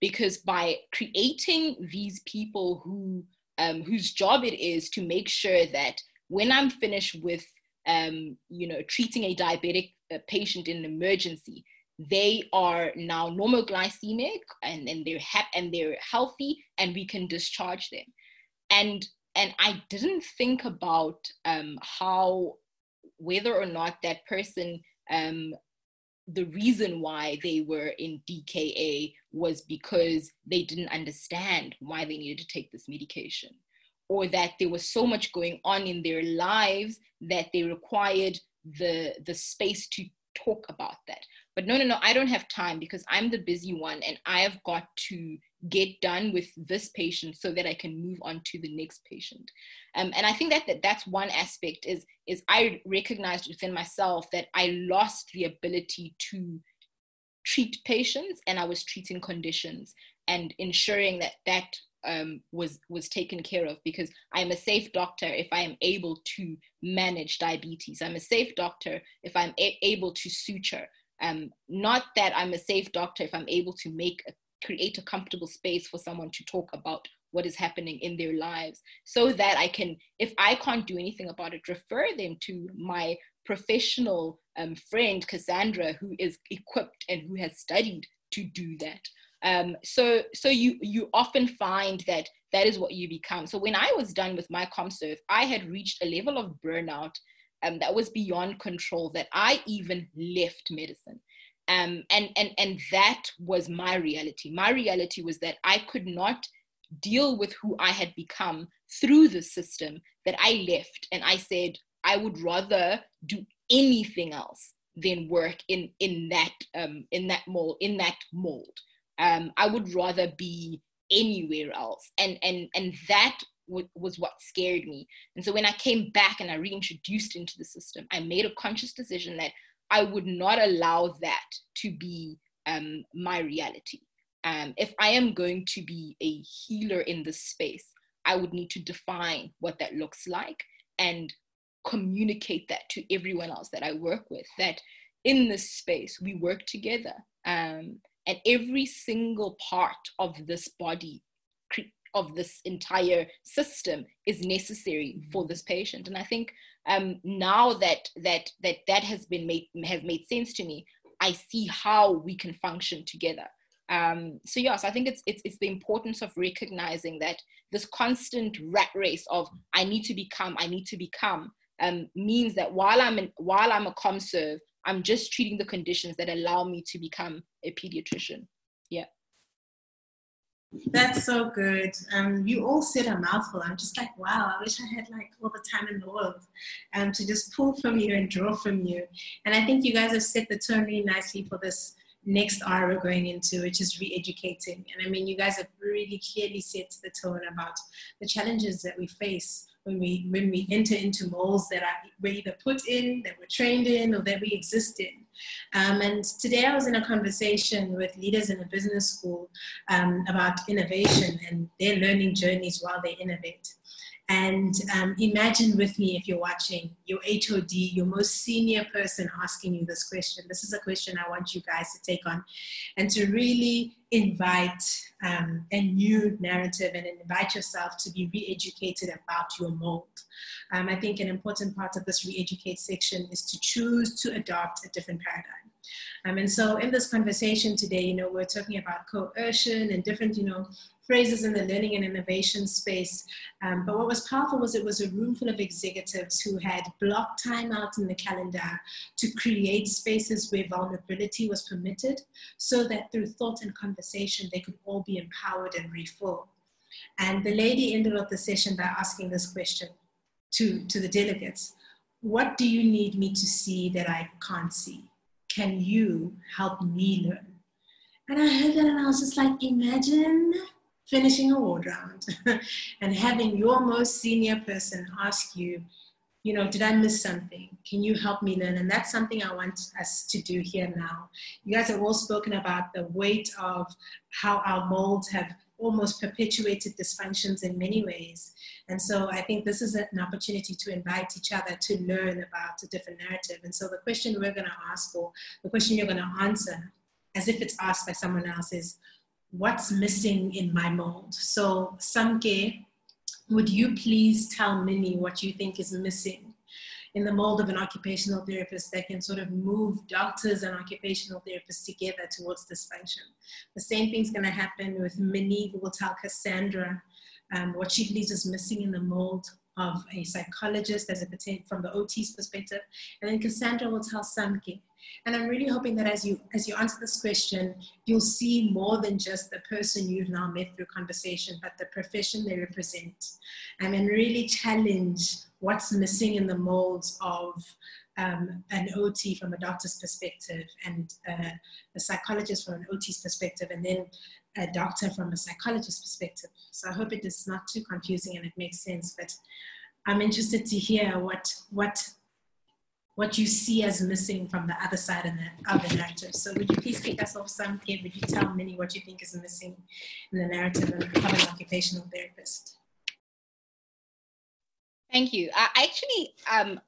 Because by creating these people who um, whose job it is to make sure that when I'm finished with, um, you know, treating a diabetic uh, patient in an emergency, they are now normal glycemic and, and they're happy and they're healthy and we can discharge them. And and I didn't think about um, how whether or not that person um, the reason why they were in DKA was because they didn't understand why they needed to take this medication, or that there was so much going on in their lives that they required the the space to talk about that. But no, no, no, I don't have time because I'm the busy one and I have got to get done with this patient so that I can move on to the next patient. Um, and I think that, that that's one aspect is, is I recognized within myself that I lost the ability to treat patients and I was treating conditions and ensuring that that um, was was taken care of because I am a safe doctor if I am able to manage diabetes. I'm a safe doctor if I'm a- able to suture. Um, not that I'm a safe doctor if I'm able to make a, create a comfortable space for someone to talk about what is happening in their lives so that I can, if I can't do anything about it, refer them to my professional um, friend, Cassandra, who is equipped and who has studied to do that. Um, so, so you you often find that that is what you become. So when I was done with my ComServe, I had reached a level of burnout um, that was beyond control that I even left medicine. Um, and, and, and that was my reality. My reality was that I could not deal with who I had become through the system that I left. And I said, I would rather do anything else than work in, in that, um, in that mold, in that mold. Um, I would rather be anywhere else. And, and, and that was what scared me. And so when I came back and I reintroduced into the system, I made a conscious decision that I would not allow that to be um, my reality. Um, if I am going to be a healer in this space, I would need to define what that looks like and communicate that to everyone else that I work with that in this space we work together. Um, and every single part of this body of this entire system is necessary for mm-hmm. this patient and i think um, now that that that that has been made has made sense to me i see how we can function together. Um, so yes i think it's, it's it's the importance of recognizing that this constant rat race of i need to become i need to become um, means that while i'm in, while i'm a comserve i'm just treating the conditions that allow me to become a pediatrician. Yeah that's so good. Um, you all said a mouthful. I'm just like, wow, I wish I had like all the time in the world um, to just pull from you and draw from you. And I think you guys have set the tone really nicely for this next hour we're going into, which is re-educating. And I mean, you guys have really clearly set the tone about the challenges that we face when we when we enter into molds that are we're either put in, that we're trained in, or that we exist in. Um, and today I was in a conversation with leaders in a business school um, about innovation and their learning journeys while they innovate. And um, imagine with me, if you're watching, your HOD, your most senior person asking you this question. This is a question I want you guys to take on and to really invite um, a new narrative and invite yourself to be re educated about your mold. Um, I think an important part of this re educate section is to choose to adopt a different paradigm. Um, and so in this conversation today, you know, we're talking about coercion and different, you know, phrases in the learning and innovation space. Um, but what was powerful was it was a room full of executives who had blocked time out in the calendar to create spaces where vulnerability was permitted so that through thought and conversation, they could all be empowered and refull. And the lady ended up the session by asking this question to, to the delegates. What do you need me to see that I can't see? Can you help me learn? And I heard that and I was just like, imagine finishing a ward round [laughs] and having your most senior person ask you, you know, did I miss something? Can you help me learn? And that's something I want us to do here now. You guys have all spoken about the weight of how our molds have almost perpetuated dysfunctions in many ways. And so I think this is an opportunity to invite each other to learn about a different narrative. And so the question we're going to ask, or the question you're going to answer, as if it's asked by someone else, is what's missing in my mold. So Samke, would you please tell Minnie what you think is missing in the mold of an occupational therapist that can sort of move doctors and occupational therapists together towards this function? The same thing's going to happen with Minnie, who will tell Cassandra um, what she believes is missing in the mold of a psychologist as it from the OT's perspective. And then Cassandra will tell Samke. And I'm really hoping that as you as you answer this question, you'll see more than just the person you've now met through conversation, but the profession they represent. and then really challenge what's missing in the molds of um, an OT from a doctor's perspective and uh, a psychologist from an OT's perspective, and then a doctor from a psychologist's perspective. So I hope it is not too confusing and it makes sense. But I'm interested to hear what what what you see as missing from the other side of the, of the narrative. So would you please kick us off Samke? Would you tell Minnie what you think is missing in the narrative of an occupational therapist? Thank you. I actually am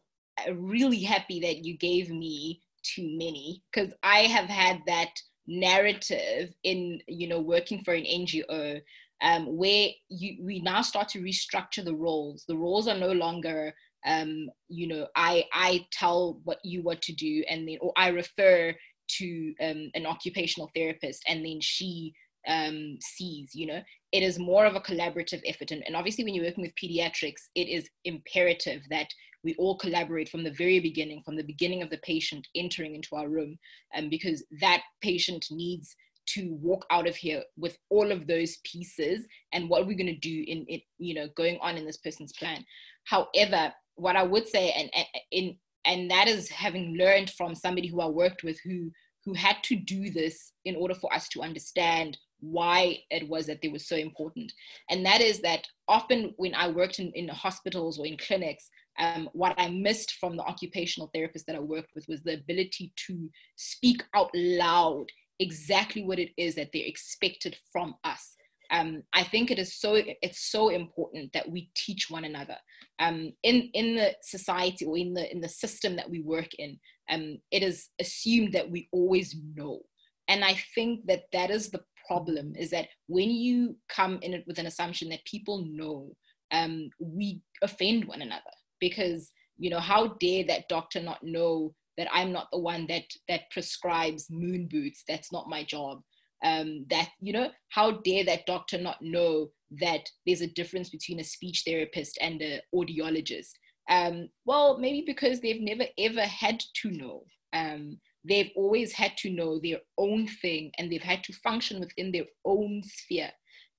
really happy that you gave me to Minnie because I have had that narrative in you know working for an NGO um, where you we now start to restructure the roles. The roles are no longer um, you know I I tell what you what to do and then or I refer to um, an occupational therapist and then she um, sees you know it is more of a collaborative effort and, and obviously when you're working with pediatrics it is imperative that we all collaborate from the very beginning, from the beginning of the patient entering into our room, um, because that patient needs to walk out of here with all of those pieces and what we're going to do in it, you know, going on in this person's plan. However, what I would say, and, and in and that is having learned from somebody who I worked with who who had to do this in order for us to understand why it was that they were so important. And that is that often when I worked in, in hospitals or in clinics, um, what I missed from the occupational therapist that I worked with was the ability to speak out loud exactly what it is that they're expected from us. Um, I think it is so it's so important that we teach one another um, in in the society or in the in the system that we work in. Um, it is assumed that we always know, and I think that that is the problem. Is that when you come in it with an assumption that people know, um, we offend one another because you know how dare that doctor not know that i'm not the one that that prescribes moon boots? That's not my job. Um, that you know how dare that doctor not know that there's a difference between a speech therapist and an audiologist? Um, well maybe because they've never ever had to know. Um, they've always had to know their own thing and they've had to function within their own sphere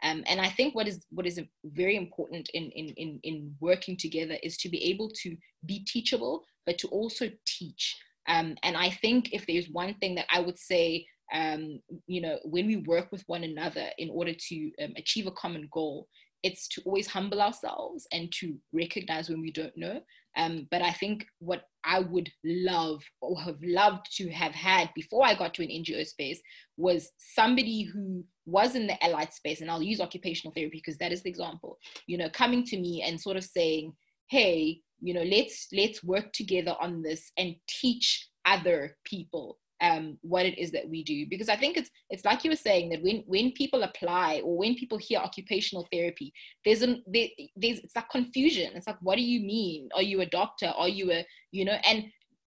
um, and I think what is what is very important in, in, in, in working together is to be able to be teachable, but to also teach. Um, and I think if there's one thing that I would say, um, you know, when we work with one another in order to um, achieve a common goal, it's to always humble ourselves and to recognize when we don't know. Um, but I think what I would love or have loved to have had before I got to an NGO space was somebody who was in the allied space, and I'll use occupational therapy because that is the example, you know, coming to me and sort of saying, hey, you know, let's let's work together on this and teach other people um, what it is that we do. Because i think it's it's like you were saying that when when people apply or when people hear occupational therapy there's an there, there's it's like confusion. It's like what do you mean? Are you a doctor? Are you a you know and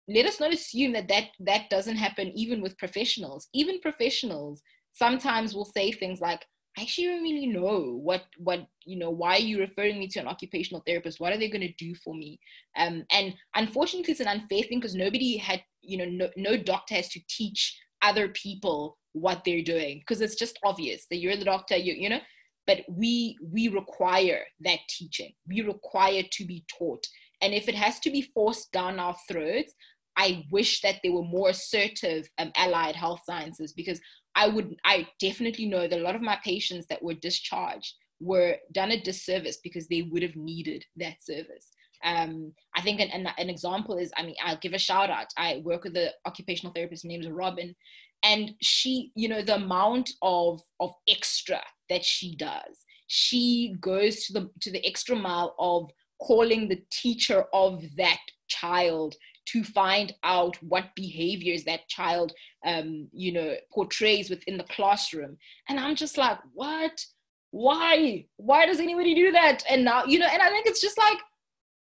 let us not assume that that that doesn't happen even with professionals. Even professionals sometimes will say things like I actually don't really know what what you know why are you referring me to an occupational therapist. What are they going to do for me? Um, and unfortunately it's an unfair thing because nobody had you know no, no doctor has to teach other people what they're doing because it's just obvious that you're the doctor you you know? But we we require that teaching. We require to be taught. And if it has to be forced down our throats i wish that there were more assertive um, allied health sciences because I would, I definitely know that a lot of my patients that were discharged were done a disservice because they would have needed that service. Um, I think an, an, an, example is, I mean, I'll give a shout out. I work with the occupational therapist named Robin, and she, you know, the amount of of extra that she does, she goes to the to the extra mile of calling the teacher of that child to find out what behaviors that child um, you know portrays within the classroom and i'm just like what why? Why does anybody do that? And now, you know, and I think it's just like,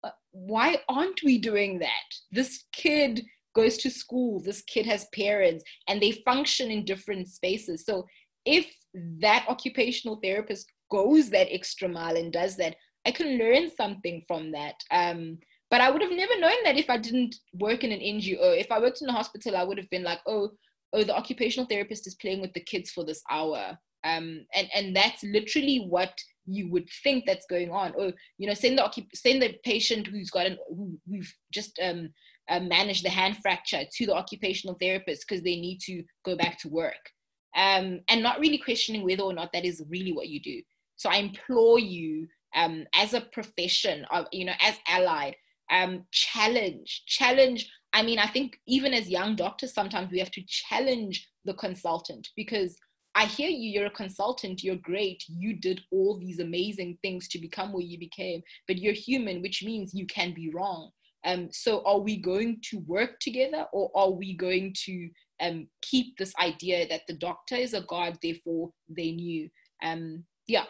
uh, why aren't we doing that? This kid goes to school, this kid has parents, and they function in different spaces. So if that occupational therapist goes that extra mile and does that, I can learn something from that. Um, but I would have never known that if I didn't work in an NGO. If I worked in a hospital, I would have been like, oh, oh, the occupational therapist is playing with the kids for this hour. Um, and and that's literally what you would think that's going on. Or you know, send the send the patient who's got an who, who've just um, uh, managed the hand fracture to the occupational therapist because they need to go back to work. Um, and not really questioning whether or not that is really what you do. So I implore you, um, as a profession, of, you know, as allied, um, challenge, challenge. I mean, I think even as young doctors, sometimes we have to challenge the consultant because I hear you, you're a consultant, you're great, you did all these amazing things to become where you became, but you're human, which means you can be wrong. Um, so are we going to work together or are we going to um, keep this idea that the doctor is a god, therefore they knew? Um, yeah.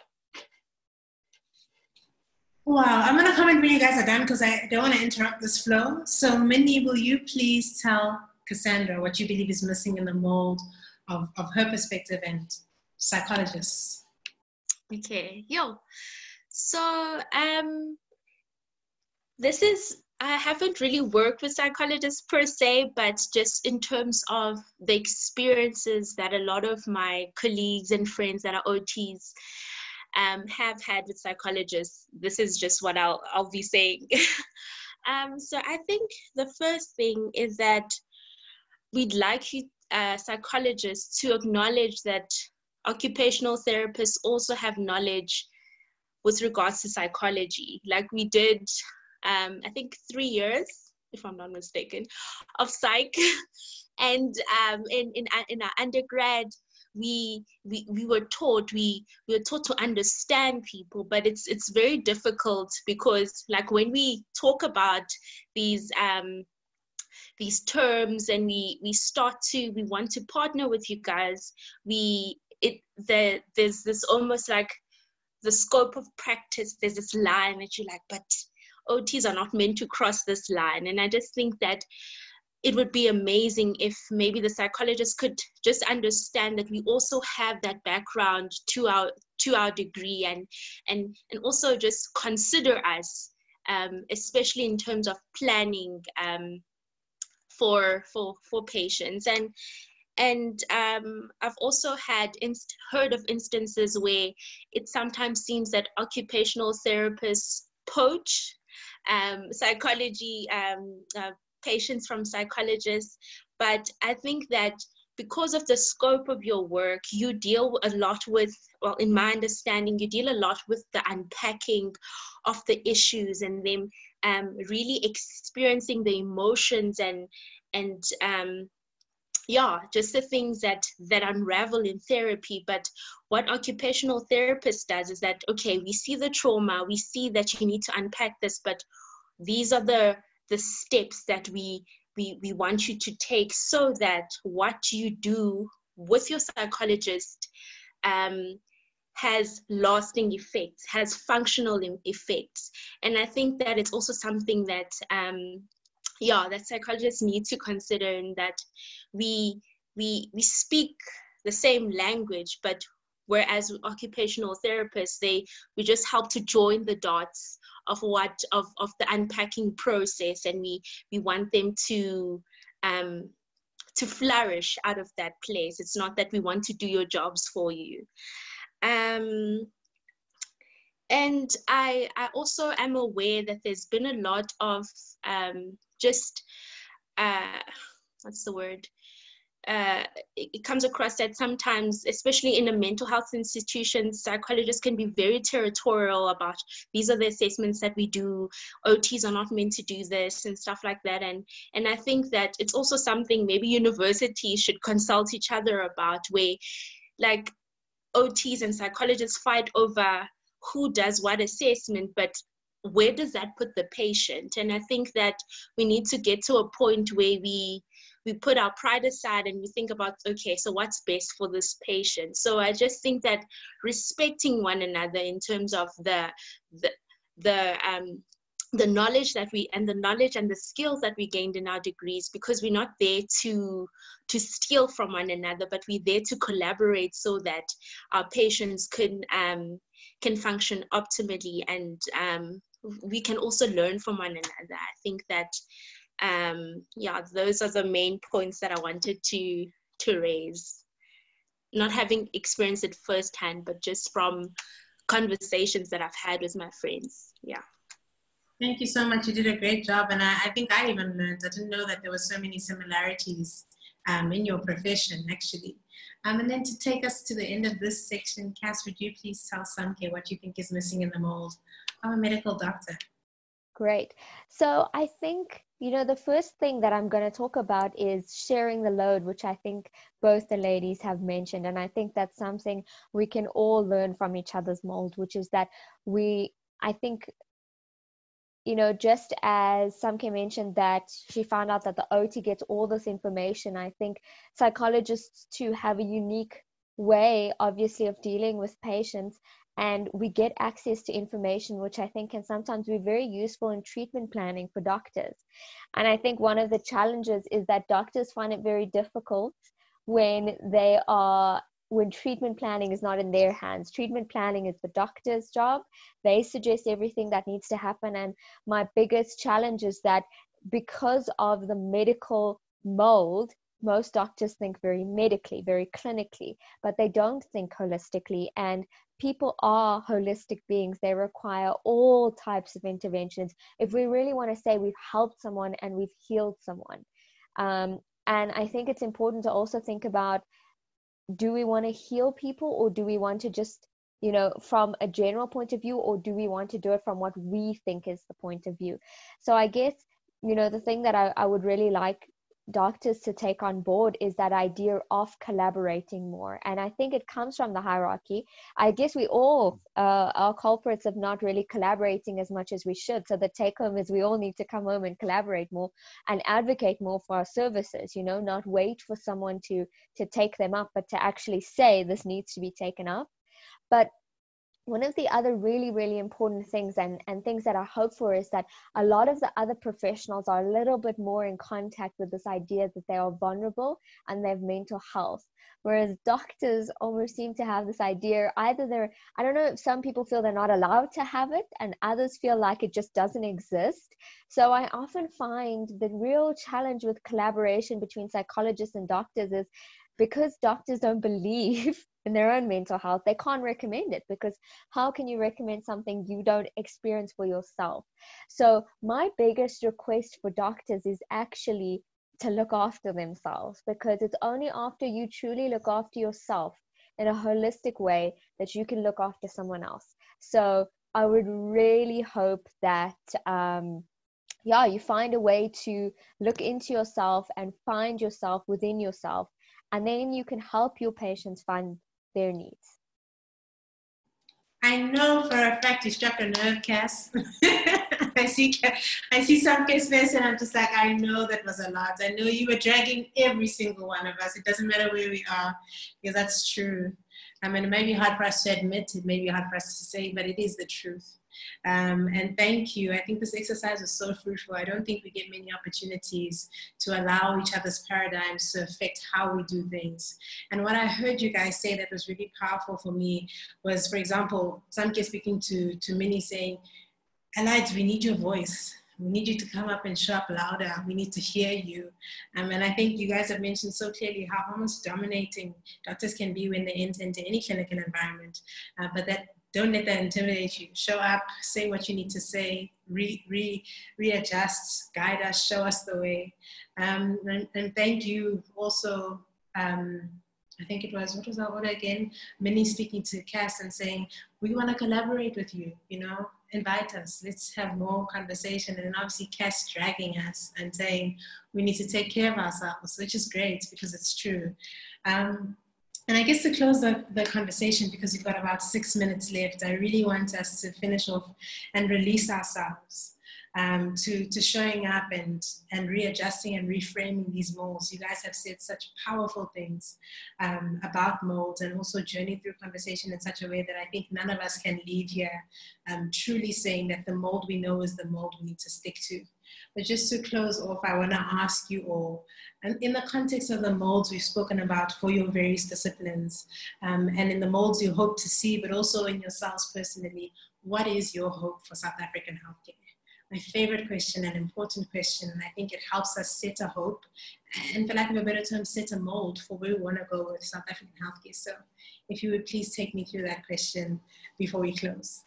Wow, I'm gonna comment when you guys are done because I don't want to interrupt this flow. So, Minnie, will you please tell Cassandra what you believe is missing in the mold of, of her perspective and psychologists? Okay, yo. So, um, this is I haven't really worked with psychologists per se, but just in terms of the experiences that a lot of my colleagues and friends that are OTs um, have had with psychologists. This is just what I'll, I'll be saying. [laughs] um, so I think the first thing is that we'd like you, uh, psychologists to acknowledge that occupational therapists also have knowledge with regards to psychology. Like we did, um, I think, three years, if I'm not mistaken, of psych. [laughs] and um, in, in, in our undergrad, we we, we were taught we, we were taught to understand people but it's it's very difficult because like when we talk about these um these terms and we we start to we want to partner with you guys we it the there's this almost like the scope of practice there's this line that you're like but ots are not meant to cross this line. And i just think that it would be amazing if maybe the psychologist could just understand that we also have that background to our to our degree and and and also just consider us um, especially in terms of planning um, for for for patients. And and um, I've also had inst- heard of instances where it sometimes seems that occupational therapists poach um, psychology um, uh, patients from psychologists, but I think that because of the scope of your work, you deal a lot with, well, in my understanding, you deal a lot with the unpacking of the issues and them um, really experiencing the emotions and and um, yeah, just the things that that unravel in therapy. But what occupational therapist does is that okay, we see the trauma, we see that you need to unpack this, but these are the the steps that we we, we want you to take so that what you do with your psychologist um, has lasting effects, has functional effects. And I think that it's also something that, um, yeah, that psychologists need to consider and that we, we, we speak the same language, but whereas occupational therapists, they, we just help to join the dots of what of, of the unpacking process and we we want them to um, to flourish out of that place. It's not that we want to do your jobs for you. Um, and I, I also am aware that there's been a lot of um, just uh, what's the word uh, it, comes across that sometimes, especially in a mental health institution, psychologists can be very territorial about these are the assessments that we do. OTs are not meant to do this and stuff like that. And and I think that it's also something maybe universities should consult each other about, where like OTs and psychologists fight over who does what assessment, but where does that put the patient? And I think that we need to get to a point where we we put our pride aside and we think about okay so what's best for this patient? So i just think that respecting one another in terms of the the the um the knowledge that we and the knowledge and the skills that we gained in our degrees because we're not there to to steal from one another but we're there to collaborate so that our patients can um, can function optimally and um, we can also learn from one another. I think that um, yeah those are the main points that i wanted to to raise not having experienced it firsthand but just from conversations that i've had with my friends yeah Thank you so much. You did a great job. And I, I think I even learned, I didn't know that there were so many similarities um, in your profession, actually. Um, and then to take us to the end of this section, Cass, would you please tell Samke what you think is missing in the mold of a medical doctor? Great. So I think, you know, the first thing that I'm going to talk about is sharing the load, which I think both the ladies have mentioned. And I think that's something we can all learn from each other's mold, which is that we, I think you know, just as Samke mentioned that she found out that the OT gets all this information, I think psychologists too have a unique way, obviously, of dealing with patients. And we get access to information, which I think can sometimes be very useful in treatment planning for doctors. And I think one of the challenges is that doctors find it very difficult when they are when treatment planning is not in their hands. Treatment planning is the doctor's job. They suggest everything that needs to happen. And my biggest challenge is that because of the medical mold, most doctors think very medically, very clinically, but they don't think holistically. And people are holistic beings. They require all types of interventions. If we really want to say we've helped someone and we've healed someone. Um, and I think it's important to also think about do we want to heal people or do we want to just you know from a general point of view or do we want to do it from what we think is the point of view so i guess you know the thing that i, I would really like doctors to take on board is that idea of collaborating more. And i think it comes from the hierarchy. I guess we all uh, are culprits of not really collaborating as much as we should. So the take home is we all need to come home and collaborate more and advocate more for our services you know not wait for someone to to take them up but to actually say this needs to be taken up. But one of the other really really important things and, and things that i hope for is that a lot of the other professionals are a little bit more in contact with this idea that they are vulnerable and they have mental health. Whereas doctors almost seem to have this idea either they're i don't know if some people feel they're not allowed to have it and others feel like it just doesn't exist. So i often find the real challenge with collaboration between psychologists and doctors is because doctors don't [laughs] believe in their own mental health, they can't recommend it because how can you recommend something you don't experience for yourself? So, my biggest request for doctors is actually to look after themselves because it's only after you truly look after yourself in a holistic way that you can look after someone else. So, I would really hope that. Um, yeah, you find a way to look into yourself and find yourself within yourself and then you can help your patients find their needs. I know for a fact you struck a nerve, Cass. [laughs] I see, I see Samke's face, and I'm just like, I know that was a lot. I know you were dragging every single one of us. It doesn't matter where we are, because that's true. I mean, it may be hard for us to admit, it may be hard for us to say, but it is the truth. Um, and thank you. I think this exercise was so fruitful. I don't think we get many opportunities to allow each other's paradigms to affect how we do things. And what I heard you guys say that was really powerful for me was, for example, Samke speaking to, to Minnie saying, Elides, we need your voice. We need you to come up and show up louder. We need to hear you. Um, and I think you guys have mentioned so clearly how almost dominating doctors can be when they enter into any clinical environment. Uh, but that don't let that intimidate you. Show up, say what you need to say, re, re, readjust, guide us, show us the way. Um, and, and, thank you also. Um, I think it was, what was our order again? Minnie speaking to Cass and saying, we want to collaborate with you, you know, invite us, let's have more conversation. And obviously Cass dragging us and saying, we need to take care of ourselves, which is great because it's true. Um, and I guess to close the, the conversation, because we've got about six minutes left, I really want us to finish off and release ourselves. um, to, to showing up and, and readjusting and reframing these molds. You guys have said such powerful things um, about molds and also journey through conversation in such a way that I think none of us can leave here um, truly saying that the mold we know is the mold we need to stick to. But just to close off, I want to ask you all, and in the context of the molds we've spoken about for your various disciplines, um, and in the molds you hope to see, but also in yourselves personally, what is your hope for South African healthcare? My favorite question, an important question, and I think it helps us set a hope, and for lack of a better term, set a mold for where we want to go with South African healthcare. So, if you would please take me through that question before we close.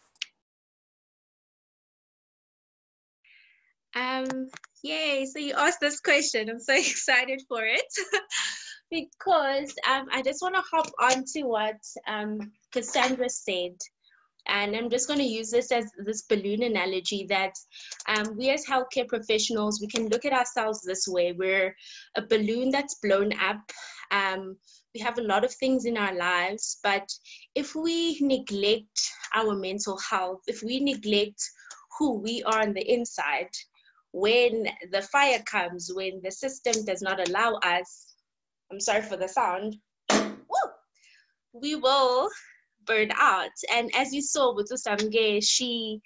Um, yay, so you asked this question. I'm so [laughs] excited for it [laughs] because um, I just want to hop on to what um, Cassandra said. And I'm just going to use this as this balloon analogy that um, we as healthcare professionals, we can look at ourselves this way. We're a balloon that's blown up. Um, we have a lot of things in our lives, but if we neglect our mental health, if we neglect who we are on the inside, when the fire comes, when the system does not allow us, I'm sorry for the sound, [coughs] woo, we will burn out. And as you saw with uSamke, she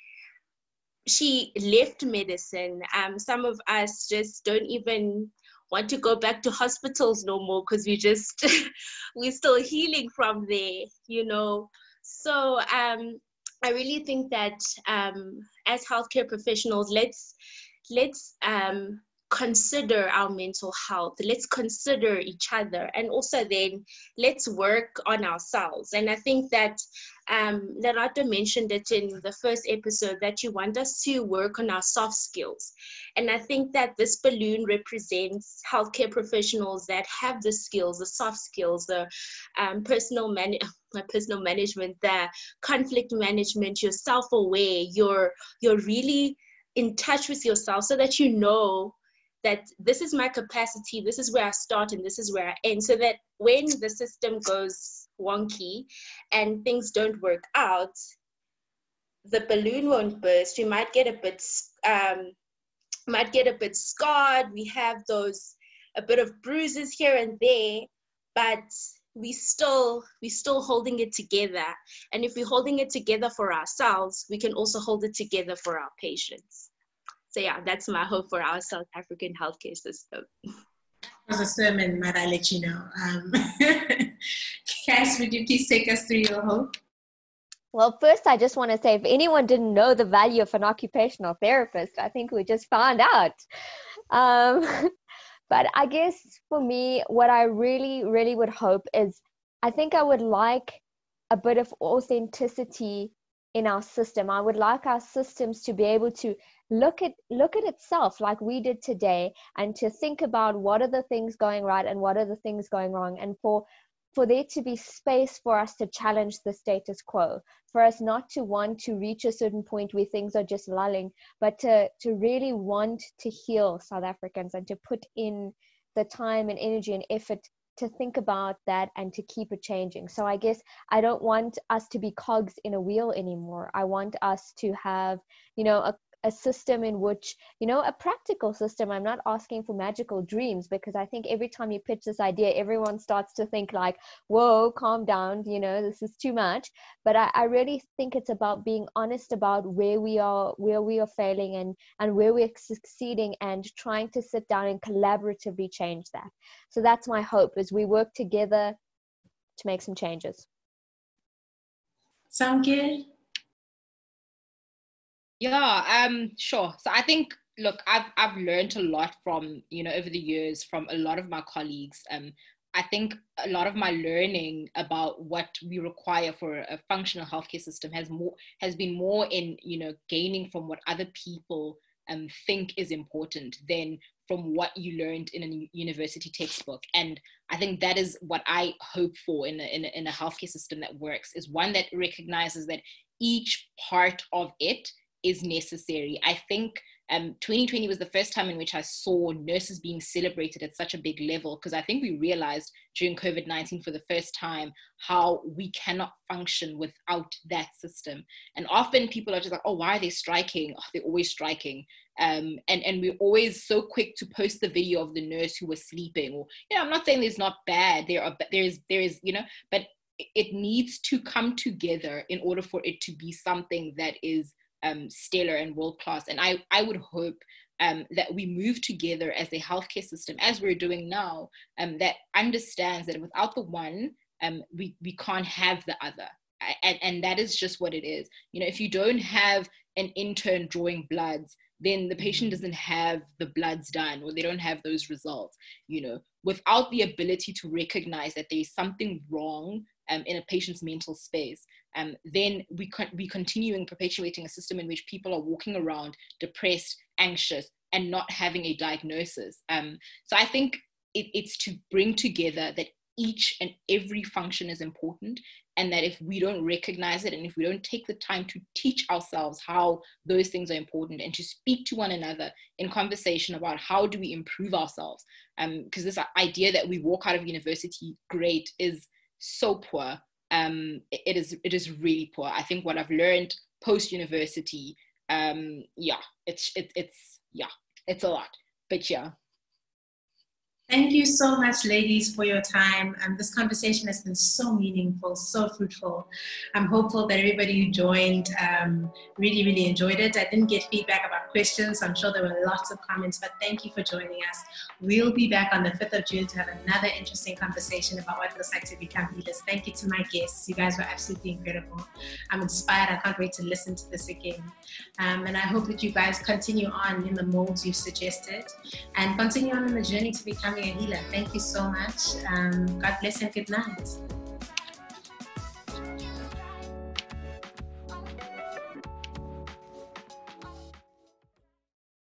she left medicine. Um, some of us just don't even want to go back to hospitals no more because we just [laughs] we're still healing from there, you know. So um, I really think that um, as healthcare professionals, let's let's um, consider our mental health. Let's consider each other. And also then let's work on ourselves. And i think that um, Lerato mentioned it in the first episode that you want us to work on our soft skills. And I think that this balloon represents healthcare professionals that have the skills, the soft skills, the um, personal man- [laughs] personal management, the conflict management, you're self-aware, you're you're really in touch with yourself so that you know that this is my capacity, this is where I start, and this is where I end. So that when the system goes wonky and things don't work out, the balloon won't burst. We might get a bit, um, might get a bit scarred. We have those a bit of bruises here and there, but we still we still holding it together. And if we're holding it together for ourselves we can also hold it together for our patients. So yeah that's my hope for our south african healthcare system. As a sermon might i let you know um, [laughs] cass would you please take us through your hope? Well, first, I just want to say if anyone didn't know the value of an occupational therapist, I think we just found out. Um, [laughs] But I guess for me, what I really, really would hope is I think I would like a bit of authenticity in our system. I would like our systems to be able to look at look at itself like we did today and to think about what are the things going right and what are the things going wrong and for for there to be space for us to challenge the status quo, for us not to want to reach a certain point where things are just lulling, but to, to really want to heal South Africans and to put in the time and energy and effort to think about that and to keep it changing. So I guess I don't want us to be cogs in a wheel anymore. I want us to have, you know, a, a system in which you know a practical system. I'm not asking for magical dreams because i think every time you pitch this idea everyone starts to think like whoa calm down you know this is too much. But i, I really think it's about being honest about where we are where we are failing and and where we're succeeding and trying to sit down and collaboratively change that. So that's my hope as we work together to make some changes. Sound good yeah, um, sure. So I think, look, I've I've learned a lot from you know over the years from a lot of my colleagues. Um, I think a lot of my learning about what we require for a functional healthcare system has more has been more in you know gaining from what other people um, think is important than from what you learned in a university textbook. And I think that is what I hope for in a, in a, in a healthcare system that works is one that recognizes that each part of it is necessary. I think um, 2020 was the first time in which I saw nurses being celebrated at such a big level because I think we realized during COVID 19 for the first time how we cannot function without that system. And often people are just like, oh, why are they striking? Oh, they're always striking. um, and and we're always so quick to post the video of the nurse who was sleeping or you know i'm not saying there's not bad there are there's there is you know but it needs to come together in order for it to be something that is um, stellar and world class and i i would hope um, that we move together as a healthcare system as we're doing now um, that understands that without the one um, we, we can't have the other. And, and that is just what it is. You know if you don't have an intern drawing bloods then the patient doesn't have the bloods done or they don't have those results you know. Without the ability to recognize that there's something wrong um, in a patient's mental space um, then we con- we continuing perpetuating a system in which people are walking around depressed anxious and not having a diagnosis. Um, so i think it, it's to bring together that each and every function is important and that if we don't recognize it and if we don't take the time to teach ourselves how those things are important and to speak to one another in conversation about how do we improve ourselves because um, this idea that we walk out of university great is so poor um, it is it is really poor. I think what i've learned post university um, yeah it's it, it's yeah it's a lot. But yeah Thank you so much, ladies, for your time. Um, this conversation has been so meaningful, so fruitful. I'm hopeful that everybody who joined um, really, really enjoyed it. I didn't get feedback about questions. I'm sure there were lots of comments, but thank you for joining us. We'll be back on the 5th of June to have another interesting conversation about what it looks like to become healers. Thank you to my guests. You guys were absolutely incredible. I'm inspired. I can't wait to listen to this again. Um, and I hope that you guys continue on in the molds you've suggested and continue on in the journey to becoming a healer. Thank you so much. Um, God bless and good night.